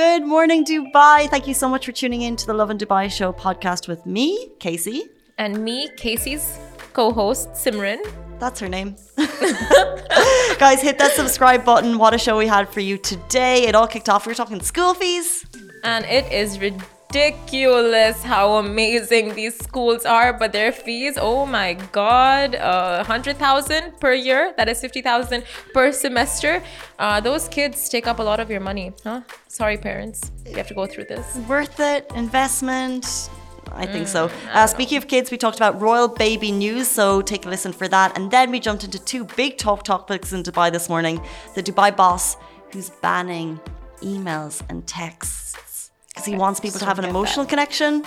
Good morning, Dubai. Thank you so much for tuning in to the Lovin Dubai Show podcast with me, Casey. And me, Casey's co host, Simran. That's her name. Guys, hit that subscribe button. What a show we had for you today. It all kicked off. We were talking school fees. And it is ridiculous how amazing these schools are, but their fees, oh my god, uh, 100,000 per year, that is 50,000 per semester. Uh, those kids take up a lot of your money, huh? Sorry, parents, you have to go through this. Worth it, investment. I think so. Uh, speaking of kids, we talked about royal baby news, so take a listen for that. And then we jumped into two big talk topics in Dubai this morning the Dubai boss who's banning emails and texts because he wants people to have an emotional connection.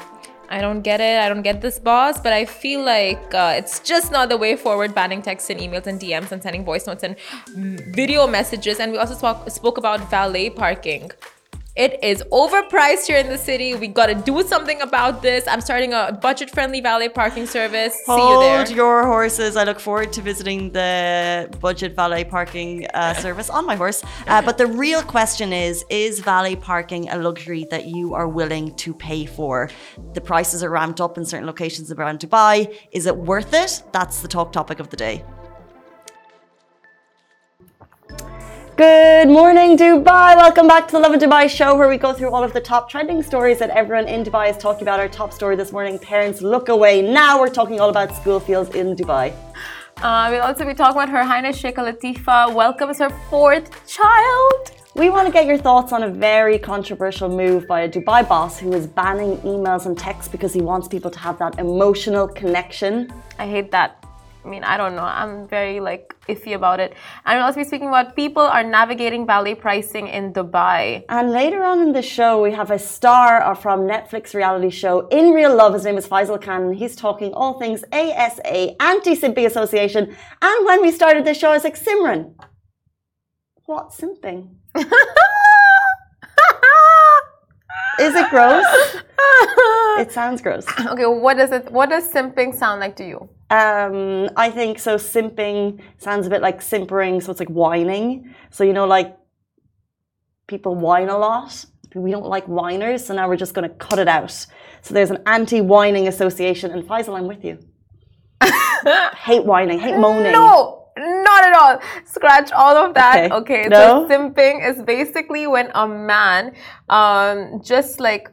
I don't get it. I don't get this boss, but I feel like uh, it's just not the way forward banning texts and emails and DMs and sending voice notes and video messages. And we also spoke, spoke about valet parking. It is overpriced here in the city. We got to do something about this. I'm starting a budget friendly valet parking service. See you there. Hold your horses. I look forward to visiting the budget valet parking uh, service on my horse. Uh, but the real question is Is valet parking a luxury that you are willing to pay for? The prices are ramped up in certain locations around Dubai. Is it worth it? That's the talk topic of the day. Good morning, Dubai. Welcome back to the Lovin Dubai show, where we go through all of the top trending stories that everyone in Dubai is talking about. Our top story this morning parents look away. Now we're talking all about school fields in Dubai. Uh, we'll also be talking about Her Highness Sheikh Latifa welcomes her fourth child. We want to get your thoughts on a very controversial move by a Dubai boss who is banning emails and texts because he wants people to have that emotional connection. I hate that. I mean, I don't know. I'm very like iffy about it. And we'll also be speaking about people are navigating valet pricing in Dubai. And later on in the show, we have a star from Netflix reality show In Real Love. His name is Faisal Khan. He's talking all things ASA, Anti Simping Association. And when we started the show, I was like, Simran, what simping? Is it gross? it sounds gross. Okay, what does it? What does simping sound like to you? Um, I think so. Simping sounds a bit like simpering, so it's like whining. So you know, like people whine a lot. We don't like whiners, so now we're just going to cut it out. So there's an anti-whining association, and Faisal, I'm with you. hate whining, hate moaning. No, not at all. Scratch all of that. Okay. Okay, No? so simping is basically when a man um just like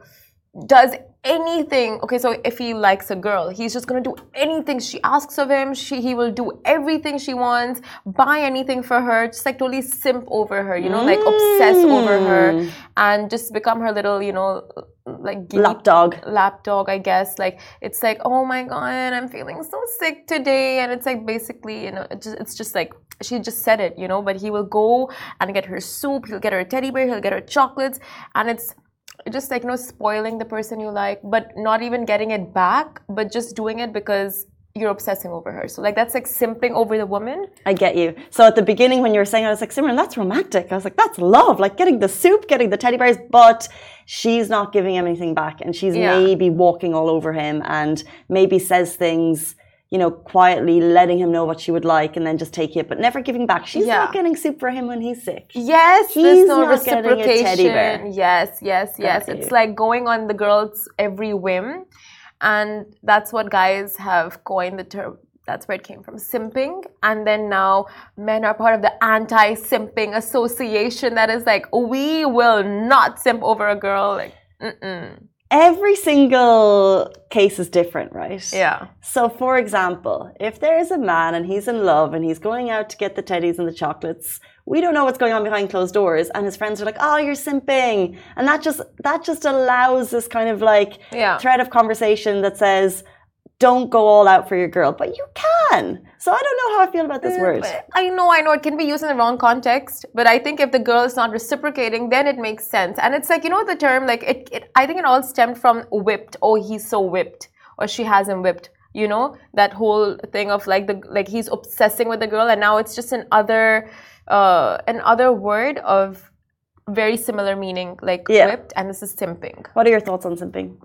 does anything. Okay so if he likes a girl he's just gonna do anything. She asks of him she he will do everything she wants buy anything for her just like totally simp over her you know like obsess over her mm. and just become her little you know like guinea Lapdog. lapdog i guess. Like it's like oh my god i'm feeling so sick today. And it's like basically you know it just, it's just like she just said it you know but he will go and get her soup he'll get her a teddy bear he'll get her chocolates. And it's just like you know spoiling the person you like but not even getting it back but just doing it because you're obsessing over her so like that's like simping over the woman I get you. So at the beginning, when you were saying, I was like, Simran, that's romantic. I was like, that's love, like getting the soup, getting the teddy bears, but she's not giving him anything back, and she's Yeah. maybe walking all over him, and maybe says things. You know, quietly letting him know what she would like and then just take it, but never giving back. She's Yeah. not getting soup for him when he's sick. Yes, He's there's no not getting a reciprocation. teddy bear. Yes, yes, yes. It's you. like going on the girl's every whim. And that's what guys have coined the term. That's where it came from, simping. And then now men are part of the anti simping association that is like, we will not simp over a girl. Like, mm-mm. Every single case is different, right? Yeah. So, for example, if there is a man and he's in love and he's going out to get the teddies and the chocolates, we don't know what's going on behind closed doors, and his friends are like, "Oh, you're simping," and that just that just allows this kind of like Yeah. thread of conversation that says, "Don't go all out for your girl," but you can. So I don't know how I feel about this word. I know, I know it can be used in the wrong context, but I think if the girl is not reciprocating, then it makes sense. And it's like you know the term, like it, it I think it all stemmed from whipped. Oh, he's so whipped, or she has him whipped. You know that whole thing of like the like he's obsessing with the girl, and now it's just an other, uh, an other word of very similar meaning, like Yeah. whipped, and this is simping. What are your thoughts on simping?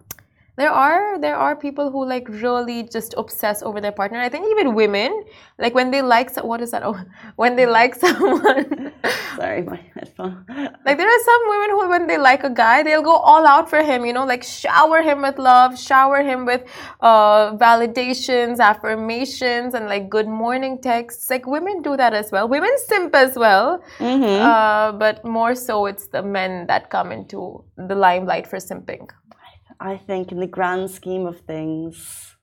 There are there are people who like really just obsess over their partner. I think even women like when they like so, what is that? Oh when they like someone. Sorry my headphone. Like there are some women who when they like a guy they'll go all out for him you know like shower him with love shower him with uh, validations affirmations and like good morning texts. Like women do that as well. Women simp as well. Mm-hmm. uh, but more so it's the men that come into the limelight for simping I think in the grand scheme of things,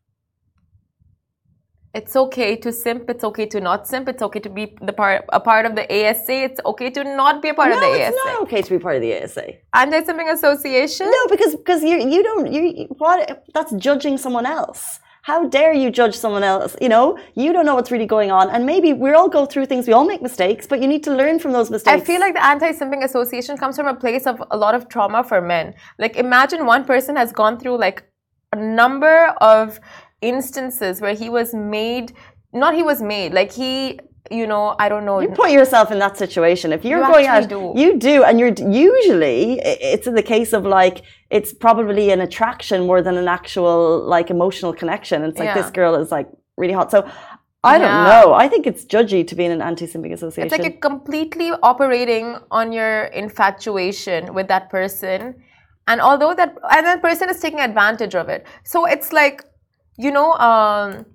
it's okay to simp. It's okay to not simp. It's okay to be the part a part of the ASA. It's okay to not be a part no, of the ASA. it's not okay to be part of the ASA. Anti-simping association. No, because because you you don't you what that's judging someone else. How dare you judge someone else? You know, you don't know what's really going on. And maybe we all go through things, we all make mistakes, but you need to learn from those mistakes. I feel like the anti simping association comes from a place of a lot of trauma for men. Like, imagine one person has gone through like a number of instances where he was made, not he was made, like he you know, I don't know. You put yourself in that situation. If you're you going out, do. you do, and you're usually it's in the case of like it's probably an attraction more than an actual like emotional connection. It's like yeah. this girl is like really hot. So I don't know. I think it's judgy to be in an anti-simping association. It's like you're completely operating on your infatuation with that person, and although that and that person is taking advantage of it. So it's like, you know, um,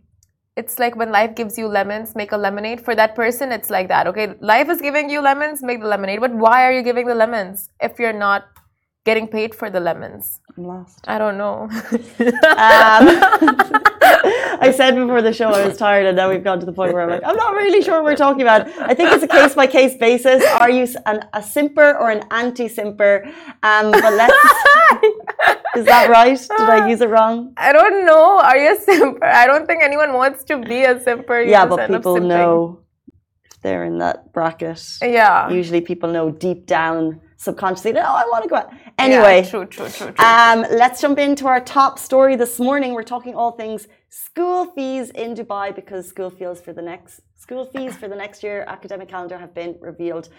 it's like when life gives you lemons, make a lemonade. For that person, it's like that. Okay, life is giving you lemons, make the lemonade. But why are you giving the lemons if you're not getting paid for the lemons? I'm lost. I don't know. um, I said before the show I was tired, and now we've gone to the point where I'm like, I'm not really sure what we're talking about. I think it's a case by case basis. Are you an, a simper or an anti simper? Um, but let's. is that right? Did I use it wrong? I don't know. Are you a simper? I don't think anyone wants to be a simper. yeah, but people know they're in that bracket. Yeah. Usually people know deep down subconsciously, oh, I want to go out. Anyway, yeah, true, true, true, true. Um, let's jump into our top story this morning. We're talking all things school fees in Dubai because school fees for the next school fees for the next year academic calendar have been revealed.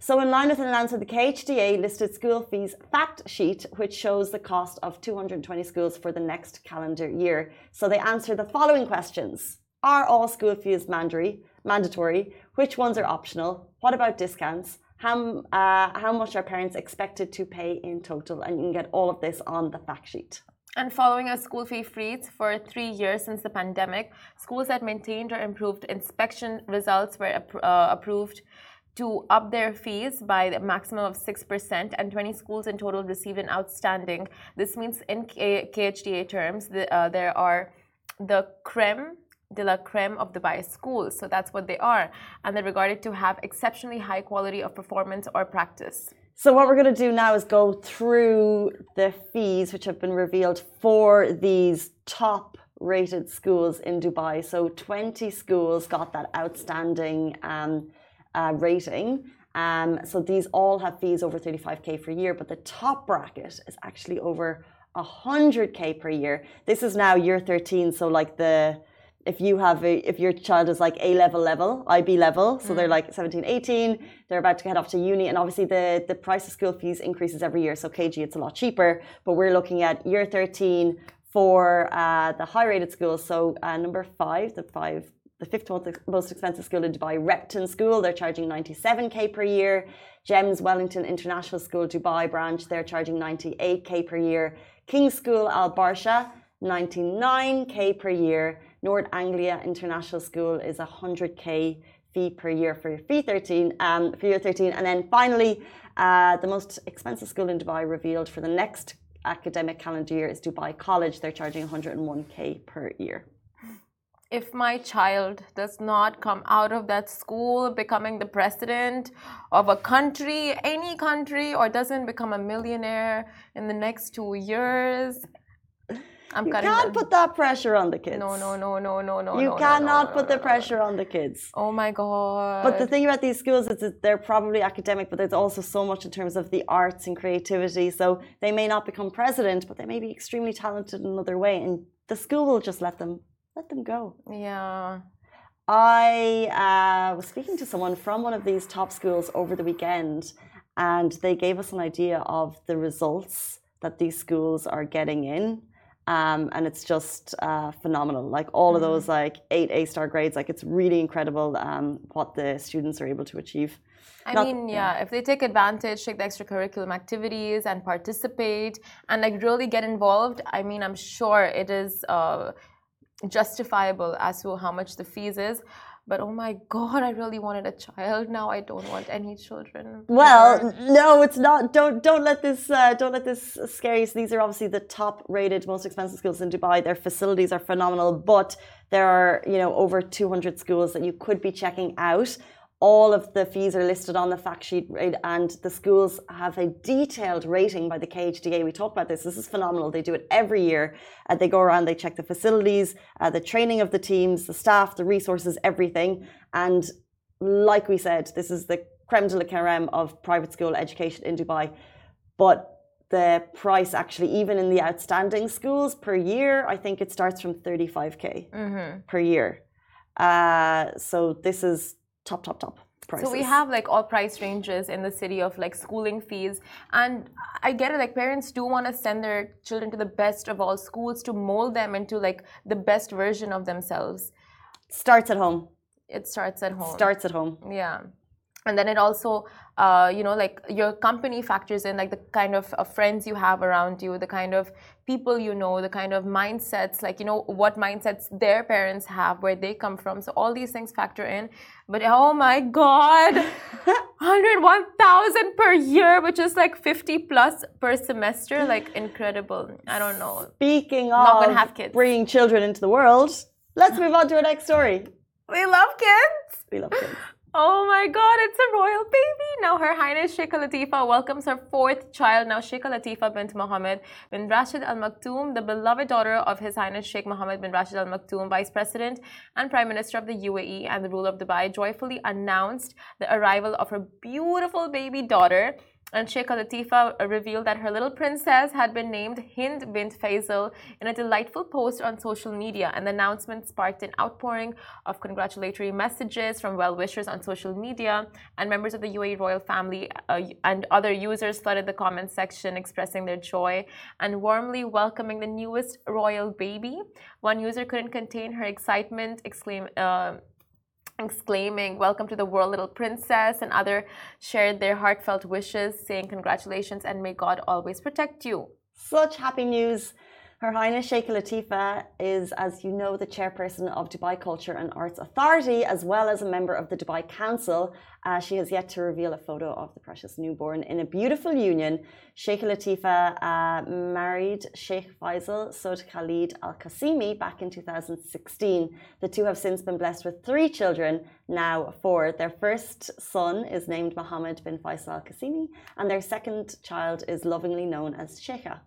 So, in line with an announcement, the KHDA listed school fees fact sheet, which shows the cost of 220 schools for the next calendar year. So, they answer the following questions: Are all school fees mandatory? Mandatory? Which ones are optional? What about discounts? How, uh, how much are parents expected to pay in total. And you can get all of this on the fact sheet. And following a school fee freeze for three years since the pandemic, schools that maintained or improved inspection results were uh, approved to up their fees by a maximum of 6%, and 20 schools in total received an outstanding. This means, in KHDA terms, the, uh, there are the creme de la creme of Dubai schools. So that's what they are. And they're regarded to have exceptionally high quality of performance or practice. So what we're going to do now is go through the fees which have been revealed for these top rated schools in Dubai. So 20 schools got that outstanding um, uh, rating. Um, so these all have fees over 35k per year, but the top bracket is actually over 100k per year. This is now year 13, so like the if you have a, if your child is like A level level, IB level, so mm. they're like 17, 18, they're about to head off to uni, and obviously the, the price of school fees increases every year. So KG, it's a lot cheaper, but we're looking at year 13 for uh, the high rated schools. So uh, number five, the five, the fifth most expensive school in Dubai, Repton School, they're charging 97k per year. GEMS Wellington International School Dubai branch, they're charging 98k per year. King's School Al Barsha, 99k per year. Nord Anglia International School is 100k fee per year for your fee 13 um, for year 13 and then finally uh, the most expensive school in Dubai revealed for the next academic calendar year is Dubai College. They're charging 101k per year. If my child does not come out of that school becoming the president of a country, any country, or doesn't become a millionaire in the next two years, I'm you can't put that pressure on the kids. No, no, no, no, no, no. You no, cannot no, no, put the pressure on the kids. Oh my god! But the thing about these schools is that they're probably academic, but there's also so much in terms of the arts and creativity. So they may not become president, but they may be extremely talented in another way, and the school will just let them let them go. Yeah. I uh, was speaking to someone from one of these top schools over the weekend, and they gave us an idea of the results that these schools are getting in Um, and it's just uh, phenomenal. Like all of Mm. those like eight A star grades, like it's really incredible um, what the students are able to achieve. I Not- mean, yeah, if they take advantage, take the extracurriculum activities and participate and like really get involved, I mean, I'm sure it is uh, justifiable as to how much the fees is. But oh my God, I really wanted a child. Now I don't want any children. Well, no, it's not. Don't don't let this uh, don't let this scare you. So these are obviously the top rated, most expensive schools in Dubai. Their facilities are phenomenal, but there are you know over 200 schools that you could be checking out. All of the fees are listed on the fact sheet, right? and the schools have a detailed rating by the KHDA. We talk about this. This is phenomenal. They do it every year. Uh, they go around, they check the facilities, uh, the training of the teams, the staff, the resources, everything. And like we said, this is the creme de la creme of private school education in Dubai. But the price actually, even in the outstanding schools per year, I think it starts from 35k Mhm. per year. Uh, so this is top, top, top prices. So we have like all price ranges in the city of like schooling fees, and I get it. Like parents do want to send their children to the best of all schools to mold them into like the best version of themselves. starts at home. It starts at home. Starts at home. Yeah. And then it also, uh, you know, like your company factors in, like the kind of uh, friends you have around you, the kind of people you know, the kind of mindsets, like, you know, what mindsets their parents have, where they come from. So all these things factor in. But oh my God, 101,000 per year, which is like 50 plus per semester. Like incredible. I don't know. Speaking Not gonna of have kids. bringing children into the world, let's move on to our next story. We love kids. We love kids. Oh my god, it's a royal baby. Now Her Highness Sheikha Latifa welcomes her fourth child. Now Sheikha Latifa bint Mohammed bin Rashid Al Maktoum, the beloved daughter of His Highness Sheikh Mohammed bin Rashid Al Maktoum, Vice President and Prime Minister of the UAE and the ruler of Dubai, joyfully announced the arrival of her beautiful baby daughter. And Sheikha Latifa revealed that her little princess had been named Hind bint Faisal in a delightful post on social media. And the announcement sparked an outpouring of congratulatory messages from well wishers on social media. And members of the UAE royal family uh, and other users flooded the comment section expressing their joy and warmly welcoming the newest royal baby. One user couldn't contain her excitement, exclaim, uh, exclaiming, Welcome to the world, little princess, and other shared their heartfelt wishes, saying congratulations and may God always protect you. Such happy news. Her Highness Sheikha Latifa is, as you know, the chairperson of Dubai Culture and Arts Authority, as well as a member of the Dubai Council. Uh, she has yet to reveal a photo of the precious newborn in a beautiful union. Sheikha Latifa uh, married Sheikh Faisal Saud Khalid Al Qasimi back in 2016. The two have since been blessed with three children, now four. Their first son is named Mohammed bin Faisal Al Qasimi, and their second child is lovingly known as Sheikha.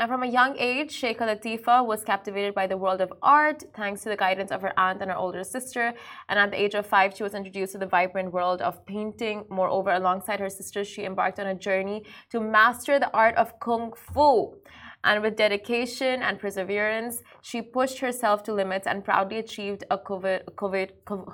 Now, from a young age, Sheikha Latifa was captivated by the world of art thanks to the guidance of her aunt and her older sister. And at the age of five, she was introduced to the vibrant world of painting. Moreover, alongside her sisters, she embarked on a journey to master the art of Kung Fu. And with dedication and perseverance, she pushed herself to limits and proudly achieved a covet, covet, covet,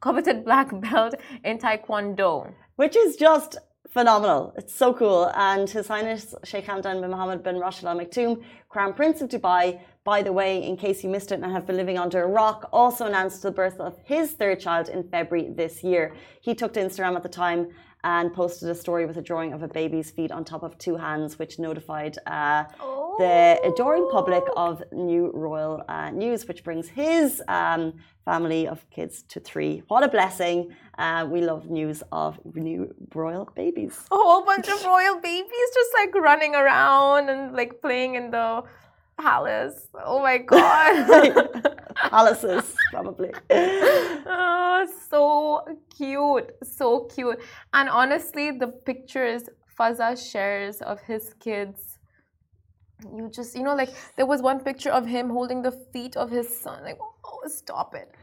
coveted black belt in Taekwondo. which is just phenomenal. It's so cool. And His Highness Sheikh Hamdan bin Mohammed bin Rashid Al Maktoum, Crown Prince of Dubai, by the way, in case you missed it and have been living under a rock, also announced the birth of his third child in February this year. He took to Instagram at the time and posted a story with a drawing of a baby's feet on top of two hands, which notified uh, the adoring public of new royal uh, news, which brings his um, family of kids to three. What a blessing! Uh, we love news of new royal babies. a whole bunch of royal babies just like running around and like playing in the palace. Oh my god. Palaces, probably. Ah, so cute. So cute. And honestly, the pictures Fazza shares of his kids. You just, you know, like there was one picture of him holding the feet of his son. Like, oh, stop it.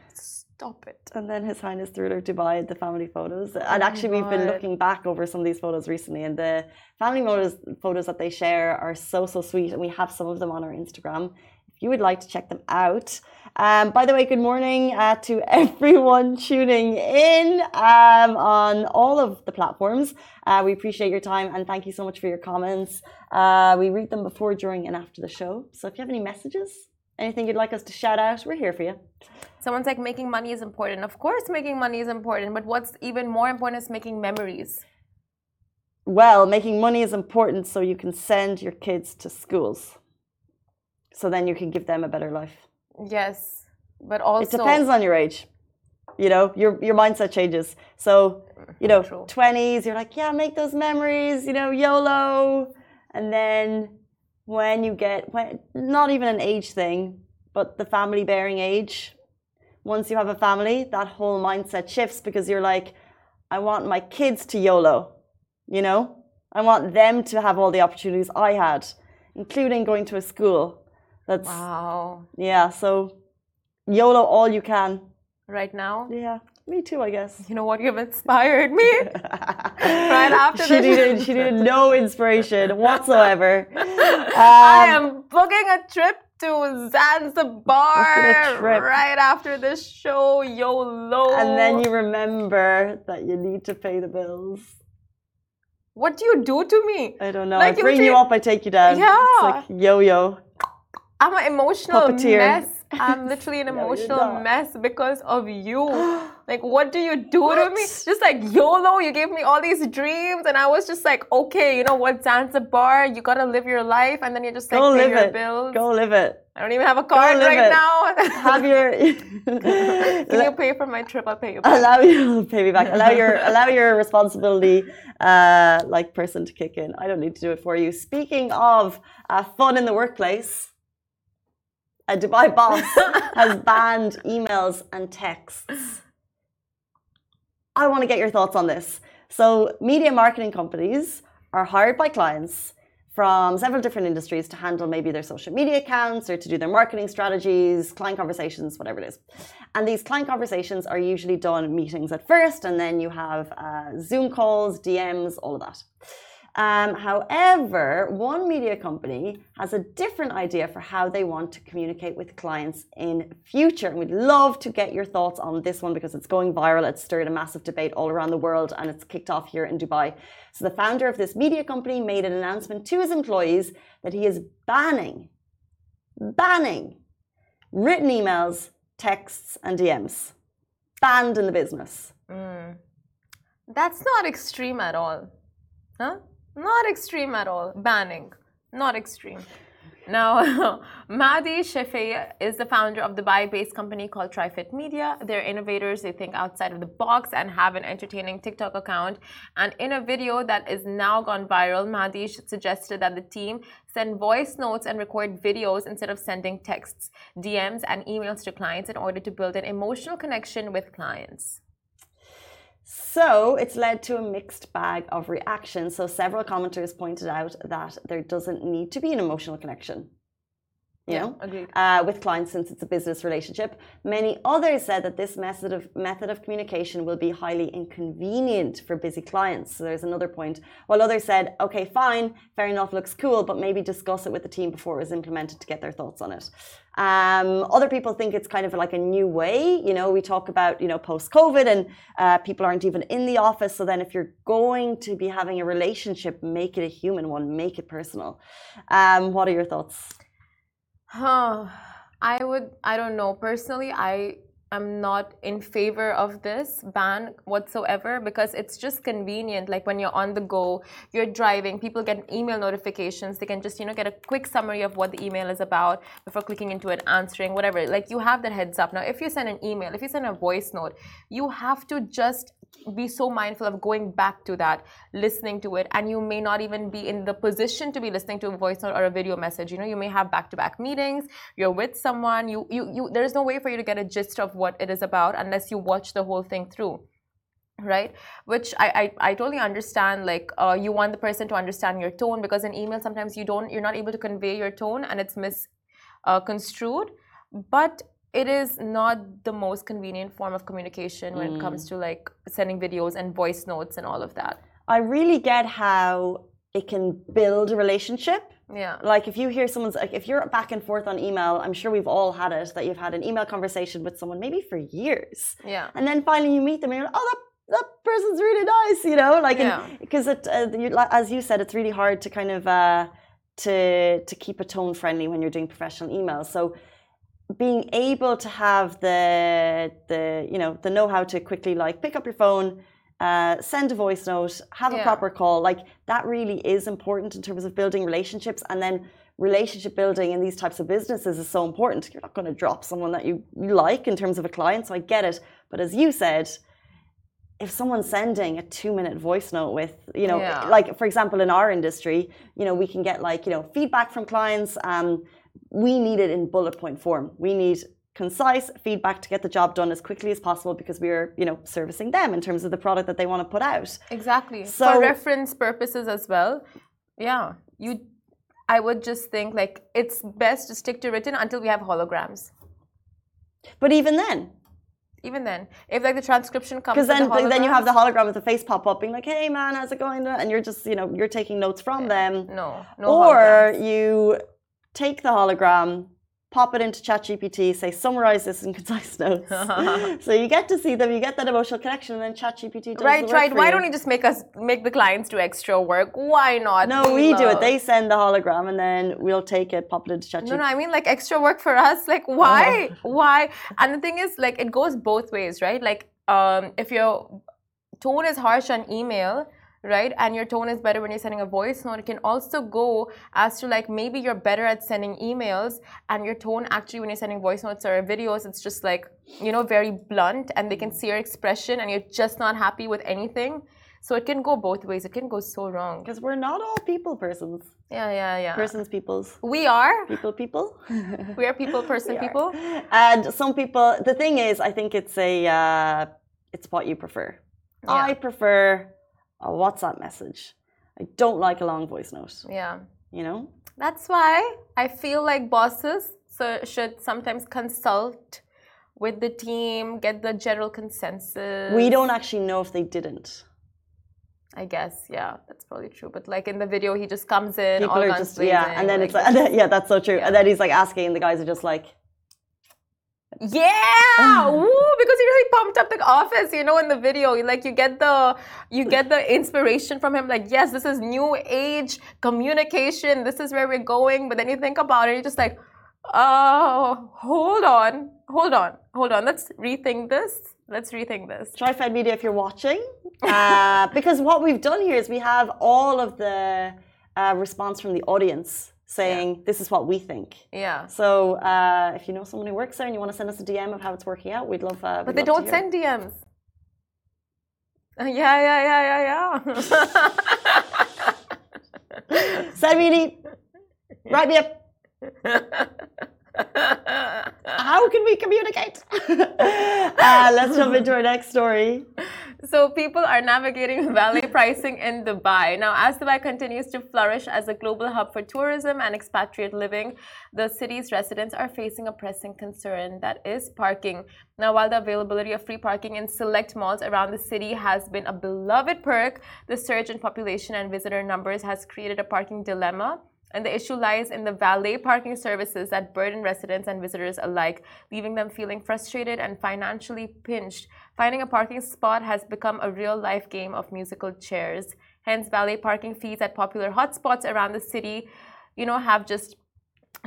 Stop it. And then His Highness threw her to buy the family photos. And actually, we've been looking back over some of these photos recently, and the family photos, photos that they share are so, so sweet. And we have some of them on our Instagram. If you would like to check them out. Um, by the way, good morning uh, to everyone tuning in um, on all of the platforms. Uh, we appreciate your time and thank you so much for your comments. Uh, we read them before, during, and after the show. So if you have any messages, anything you'd like us to shout out, we're here for you. Someone's like, making money is important. Of course, making money is important, but what's even more important is making memories. Well, making money is important so you can send your kids to schools. So then you can give them a better life. Yes, but also it depends on your age. You know, your your mindset changes. So, you know, twenties, you're like, yeah, make those memories. You know, YOLO, and then when you get when not even an age thing, but the family bearing age. Once you have a family, that whole mindset shifts because you're like, I want my kids to YOLO. You know, I want them to have all the opportunities I had, including going to a school that's wow. Yeah, so YOLO all you can. Right now? Yeah. Me too, I guess. You know what? You've inspired me. right after she needed, she needed no inspiration whatsoever. Um, I am booking a trip to Zanzibar right after this show. YOLO. And then you remember that you need to pay the bills. What do you do to me? I don't know. Like I bring you up, I take you down. Yeah. It's like yo yo. I'm an emotional Puppeteer. mess. I'm literally an emotional no, mess because of you. like, what do you do what? to me? Just like YOLO, you gave me all these dreams, and I was just like, okay, you know what, Zanzibar, you gotta live your life, and then you just like Go pay your it. bills. Go live it. I don't even have a card right it. now. have your. Can you pay for my trip? I'll pay you back. Allow you pay me back. Allow your allow your responsibility, uh, like person to kick in. I don't need to do it for you. Speaking of uh, fun in the workplace a Dubai boss has banned emails and texts. I want to get your thoughts on this. So, media marketing companies are hired by clients from several different industries to handle maybe their social media accounts or to do their marketing strategies, client conversations, whatever it is. And these client conversations are usually done meetings at first, and then you have uh, Zoom calls, DMs, all of that. Um, however, one media company has a different idea for how they want to communicate with clients in future. And we'd love to get your thoughts on this one because it's going viral. It's stirred a massive debate all around the world and it's kicked off here in Dubai. So the founder of this media company made an announcement to his employees that he is banning, banning written emails, texts, and DMs. Banned in the business. Mm. That's not extreme at all. Huh? Not extreme at all. Banning. Not extreme. Now, Mahdi Shafei is the founder of the Dubai-based company called TriFit Media. They're innovators. They think outside of the box and have an entertaining TikTok account. And in a video that is now gone viral, Mahdi suggested that the team send voice notes and record videos instead of sending texts, DMs, and emails to clients in order to build an emotional connection with clients. So it's led to a mixed bag of reactions. So several commenters pointed out that there doesn't need to be an emotional connection you yeah, know, uh, with clients since it's a business relationship. Many others said that this method of method of communication will be highly inconvenient for busy clients. So there's another point. While others said, okay, fine, fair enough, looks cool, but maybe discuss it with the team before it was implemented to get their thoughts on it. Um, other people think it's kind of like a new way. You know, we talk about you know post COVID and uh, people aren't even in the office. So then, if you're going to be having a relationship, make it a human one, make it personal. Um, what are your thoughts? Huh. I would, I don't know. Personally, I am not in favor of this ban whatsoever because it's just convenient. Like when you're on the go, you're driving, people get email notifications. They can just, you know, get a quick summary of what the email is about before clicking into it, answering, whatever. Like you have that heads up. Now, if you send an email, if you send a voice note, you have to just be so mindful of going back to that, listening to it, and you may not even be in the position to be listening to a voice note or a video message. You know, you may have back-to-back meetings, you're with someone, you you you there's no way for you to get a gist of what it is about unless you watch the whole thing through right? Which I, I i totally understand like uh, you want the person to understand your tone because in email sometimes you don't you're not able to convey your tone and it's misconstrued uh, but it is not the most convenient form of communication when mm. it comes mm. to like sending videos and voice notes and all of that. I really get how it can build a relationship Yeah. Like if you hear someone's like if you're back and forth on email, I'm sure we've all had it that you've had an email conversation with someone maybe for years. Yeah. And then finally you meet them and you're like, oh that that person's really nice, you know, like Yeah. because it uh, you, as you said, it's really hard to kind of uh, to to keep a tone friendly when you're doing professional emails. So being able to have the the you know the know how to quickly like pick up your phone uh, send a voice note have a Yeah. proper call like that really is important in terms of building relationships and then relationship building in these types of businesses is so important you're not going to drop someone that you, you like in terms of a client so i get it but as you said if someone's sending a two minute voice note with you know Yeah. like for example in our industry you know we can get like you know feedback from clients um, we need it in bullet point form we need concise feedback to get the job done as quickly as possible because we're you know servicing them in terms of the product that they want to put out Exactly. So- For reference purposes as well. Yeah. You I would just think like it's best to stick to written until we have holograms. but even then Even then, if like the transcription comes because then the then you have the hologram with the face pop up being like hey man how's it going and you're just you know you're taking notes from them no, no or holograms. you take the hologram, pop it into ChatGPT, say summarize this in concise notes. so you get to see them, you get that emotional connection, and then ChatGPT does Right, the work right. Why you. don't you just make us make the clients do extra work? Why not? No, we do it. They send the hologram, and then we'll take it, pop it into ChatGPT. No, no, I mean like extra work for us. Like why? Uh-huh. Why? And the thing is, like it goes both ways, right? Like um, if your tone is harsh on email, right, and your tone is better when you're sending a voice note, it can also go as to like maybe you're better at sending emails, and your tone actually when you're sending voice notes or videos, it's just like you know very blunt, and they can see your expression, and you're just not happy with anything. So it can go both ways. It can go so wrong. Because we're not all people persons. Yeah, yeah, yeah. Persons, peoples. We are. People, people. We are people, person, are. people. And some people, the thing is, I think it's a, uh, it's what you prefer. Yeah. I prefer a WhatsApp message. I don't like a long voice note. Yeah. You know, That's why I feel like bosses so should sometimes consult with the team, get the general consensus. we don't actually know if they didn't. I guess, yeah, that's probably true. But like in the video, he just comes in, People all are guns just yeah, and then it's like, like, and then, yeah, that's so true. Yeah. And then he's like asking, and the guys are just like, yeah, woo, because he really pumped up the office, you know, in the video. Like you get the you get the inspiration from him, like, yes, this is new age communication, this is where we're going. But then you think about it, you're just like, oh, hold on, hold on, hold on. Let's rethink this. Let's rethink this. try Fed Media if you're watching, uh, because what we've done here is we have all of the uh, response from the audience saying this is what we think. Yeah. So uh, if you know someone who works there and you want to send us a DM of how it's working out, we'd love. Uh, But we'd they love don't send DMs. Uh, yeah, yeah, yeah, yeah, Send me an e- Write me up. How can we communicate? uh, let's jump into our next story. So people are navigating valet pricing in Dubai. Now, as Dubai continues to flourish as a global hub for tourism and expatriate living, the city's residents are facing a pressing concern that is parking. Now, while the availability of free parking in select malls around the city has been a beloved perk, the surge in population and visitor numbers has created a parking dilemma. And the issue lies in the valet parking services that burden residents and visitors alike, leaving them feeling frustrated and financially pinched. Finding a parking spot has become a real life game of musical chairs. Hence, valet parking fees at popular hotspots around the city, you know, have just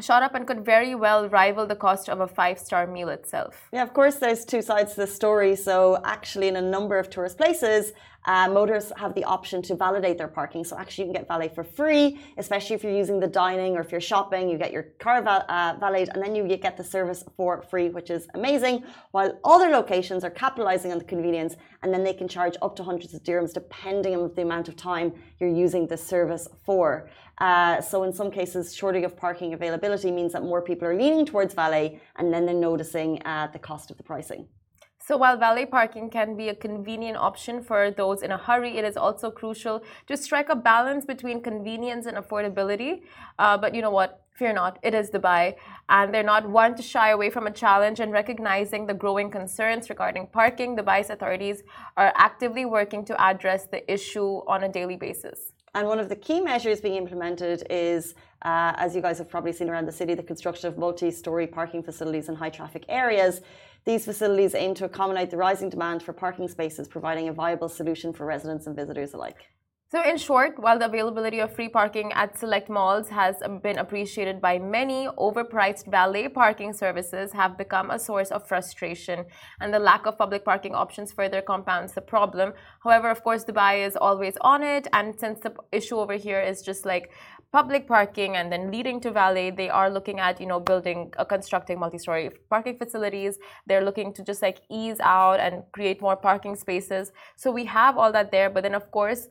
shot up and could very well rival the cost of a five star meal itself. Yeah, of course, there's two sides to the story. So, actually, in a number of tourist places, uh, motorists have the option to validate their parking. So, actually, you can get valet for free, especially if you're using the dining or if you're shopping, you get your car val- uh, valeted and then you get the service for free, which is amazing. While other locations are capitalizing on the convenience and then they can charge up to hundreds of dirhams depending on the amount of time you're using the service for. Uh, so, in some cases, shortage of parking availability means that more people are leaning towards valet and then they're noticing uh, the cost of the pricing. So while valet parking can be a convenient option for those in a hurry, it is also crucial to strike a balance between convenience and affordability. Uh, but you know what? Fear not, it is Dubai, and they're not one to shy away from a challenge. And recognizing the growing concerns regarding parking, Dubai's authorities are actively working to address the issue on a daily basis. And one of the key measures being implemented is, uh, as you guys have probably seen around the city, the construction of multi story parking facilities in high traffic areas. These facilities aim to accommodate the rising demand for parking spaces, providing a viable solution for residents and visitors alike. So, in short, while the availability of free parking at select malls has been appreciated by many, overpriced valet parking services have become a source of frustration, and the lack of public parking options further compounds the problem. However, of course, Dubai is always on it, and since the issue over here is just like public parking and then leading to valet, they are looking at you know building, uh, constructing multi-story parking facilities. They're looking to just like ease out and create more parking spaces. So we have all that there, but then of course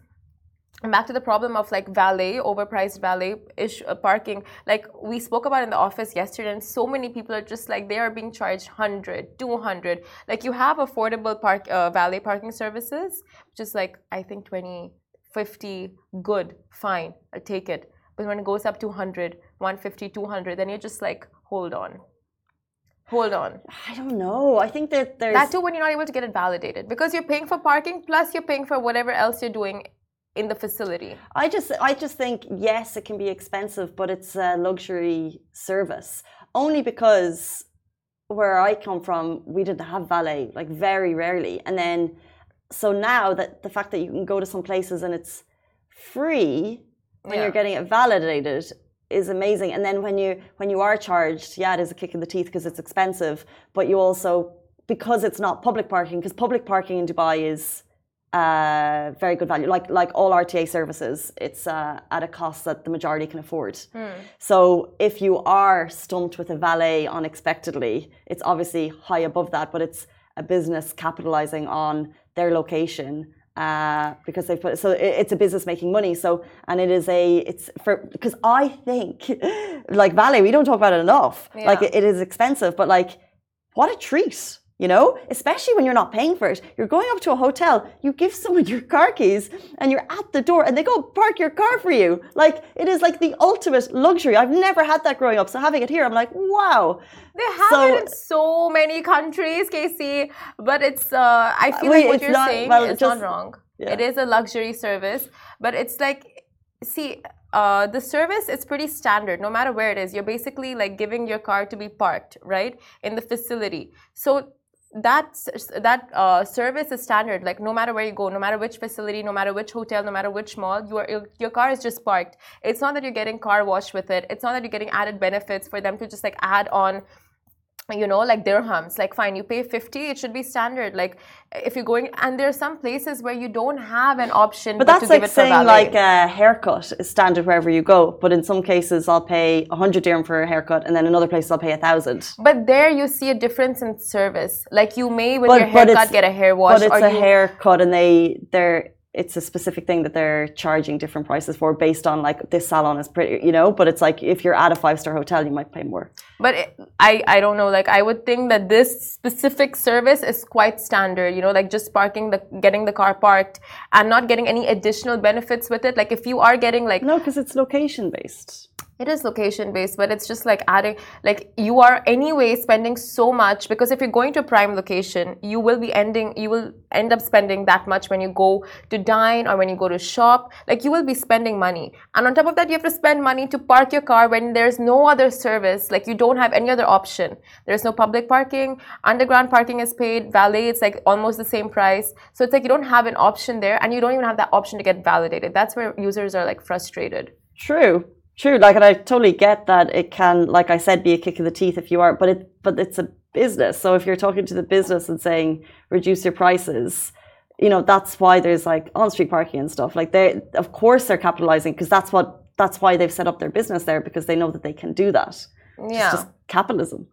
back to the problem of like valet overpriced valet ish uh, parking like we spoke about in the office yesterday and so many people are just like they are being charged 100 200 like you have affordable park uh, valet parking services which is like i think 20 50 good fine i'll take it but when it goes up to 100 150 200 then you're just like hold on hold on I don't know. I think that there's. that too when you're not able to get it validated because you're paying for parking plus you're paying for whatever else you're doing in the facility I just I just think yes, it can be expensive, but it's a luxury service. Only because where I come from, we didn't have valet, like very rarely. And then so now that the fact that you can go to some places and it's free when Yeah. you're getting it validated is amazing. And then when you when you are charged, yeah, it is a kick in the teeth because it's expensive, but you also because it's not public parking, because public parking in Dubai is uh, very good value. Like like all RTA services, it's uh, at a cost that the majority can afford. So if you are stumped with a valet unexpectedly, it's obviously high above that, but it's a business capitalizing on their location. Uh, because they've put so it- it's a business making money. So and it is a it's for because I think like valet we don't talk about it enough. Like it, it is expensive, but like what a treat you know especially when you're not paying for it you're going up to a hotel you give someone your car keys and you're at the door and they go park your car for you like it is like the ultimate luxury i've never had that growing up so having it here i'm like wow They have So- it in so many countries, Casey. But it's uh, I feel Wait, like what you're not- saying well, is just- not wrong. Yeah. It is a luxury service, but it's like, see, uh, the service is pretty standard. No matter where it is, you're basically like giving your car to be parked right in the facility. So that that uh, service is standard. Like no matter where you go, no matter which facility, no matter which hotel, no matter which mall, your, your car is just parked. It's not that you're getting car wash with it. It's not that you're getting added benefits for them to just like add on you know like dirhams like fine you pay 50 it should be standard like if you're going and there are some places where you don't have an option but to that's give like it saying like a haircut is standard wherever you go but in some cases i'll pay 100 dirham for a haircut and then another place i'll pay a thousand. But there you see a difference in service like you may with But- your haircut get a hair wash but it's a you, haircut and they they're it's a specific thing that they're charging different prices for based on like this salon is pretty you know? But it's like if you're at a five star hotel you might pay more. But it, i i don't know. Like i would think that this specific service is quite standard you know? Like just parking the getting the car parked and not getting any additional benefits with it. Like if you are getting like no because it's location based It is location based, but it's just like adding, like you are anyway spending so much because if you're going to a prime location, you will be ending, you will end up spending that much when you go to dine or when you go to shop. Like you will be spending money. And on top of that, you have to spend money to park your car when there's no other service. Like you don't have any other option. There's no public parking, underground parking is paid, valet, it's like almost the same price. So it's like you don't have an option there and you don't even have that option to get validated. That's where users are like frustrated. true true like and i totally get that it can like i said be a kick in the teeth if you are but it but it's a business. So if you're talking to the business and saying reduce your prices you know that's why there's like on-street parking and stuff. Like they of course they're capitalizing because that's what that's why they've set up their business there because they know that they can do that. Yeah. it's just capitalism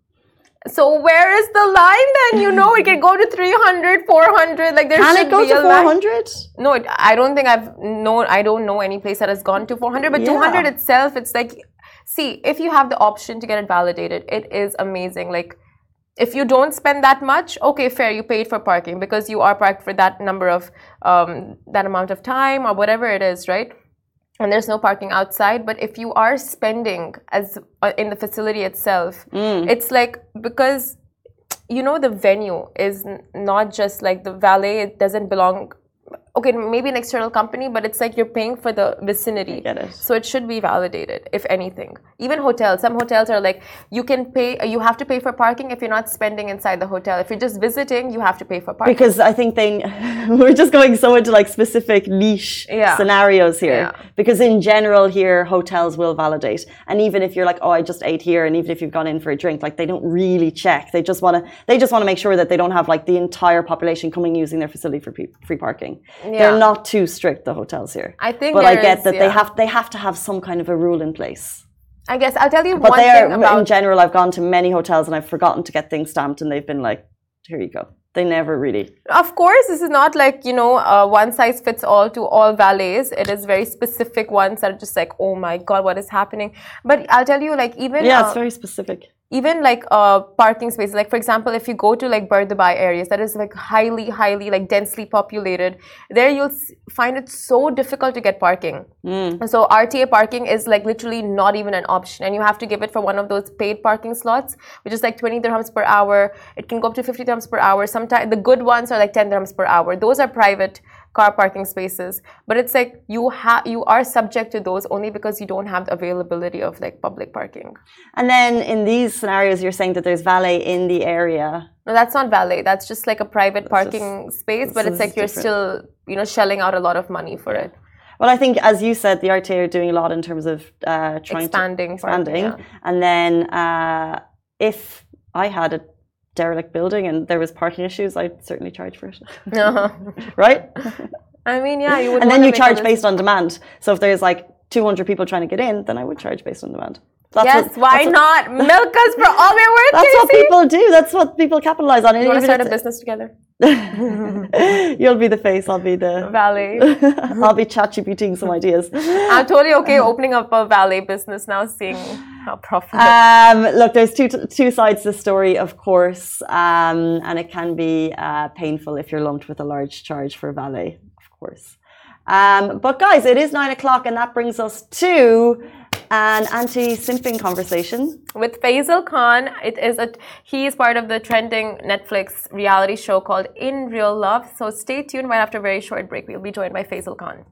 So where is the line then? You know, it can go to 300, 400. Like there can should it go be to a line. 400 No, it, I don't think I've known. I don't know any place that has gone to 400. But Yeah. 200 itself, it's like, see, if you have the option to get it validated, it is amazing. Like, if you don't spend that much, okay, fair, you paid for parking because you are parked for that number of um, that amount of time or whatever it is, right? And there's no parking outside. But if you are spending as uh, in the facility itself, it's like because you know the venue is n- not just like the valet it doesn't belong okay, maybe an external company, but it's like you're paying for the vicinity. it. So it should be validated, if anything. Even hotels, some hotels are like you can pay, you have to pay for parking if you're not spending inside the hotel. If you're just visiting, you have to pay for parking. because I think they we're just going so into like specific niche Yeah. scenarios here. Yeah. Because in general here hotels will validate. And even if you're like, oh I just ate here and even if you've gone in for a drink, like they don't really check. They just wanna they just want to make sure that they don't have like the entire population coming using their facility for free parking. Yeah. They're not too strict, the hotels here. I think But I get is, that they have they have to have some kind of a rule in place. I guess I'll tell you But one they thing about in general I've gone to many hotels and I've forgotten to get things stamped and they've been like, here you go. They never really Of course, this is not like, you know, uh, one size fits all to all valets. It is very specific ones that are just like, oh my God, what is happening? But I'll tell you, like, even. Yeah, uh, it's very specific. Even like uh, parking spaces like for example if you go to like Dubai areas that is like highly highly like densely populated there you'll find it so difficult to get parking. So rta parking is like literally not even an option and you have to give it for one of those paid parking slots which is like 20 dirhams per hour. It can go up to 50 dirhams per hour. Sometimes the good ones are like 10 dirhams per hour. Those are private car parking spaces but it's like you have you are subject to those only because you don't have the availability of like public parking And then in these scenarios, you're saying that there's valet in the area. No, that's not valet. That's just like a private parking space, but it's like you're different. still, you know, shelling out a lot of money for it. Well, I think, as you said, the RTA are doing a lot in terms of uh, trying Expanding to parking, expanding. yeah. And then uh, if I had a derelict building and there was parking issues, I'd certainly charge for it, uh-huh. right? I mean, yeah, you would. and then you charge based on demand. So if there's like 200 people trying to get in, then I would charge based on demand. That's Yes, what- why what- not? Milk us for all we're worth. That's what Casey. people do. That's what people capitalize on. You want to start a business together? You'll be the face. I'll be the. Valet. I'll be chat GPTing some ideas. I'm totally okay opening up a valet business now, seeing how profitable. Um, look, there's two two sides to the story, of course, um, and it can be uh, painful if you're lumped with a large charge for valet, of course. Um, but guys, it is nine o'clock, and that brings us to an anti-simping conversation. With Faisal Khan, it is a he is part of the trending Netflix reality show called In Real Love. So stay tuned. Right after a very short break, we'll be joined by Faisal Khan.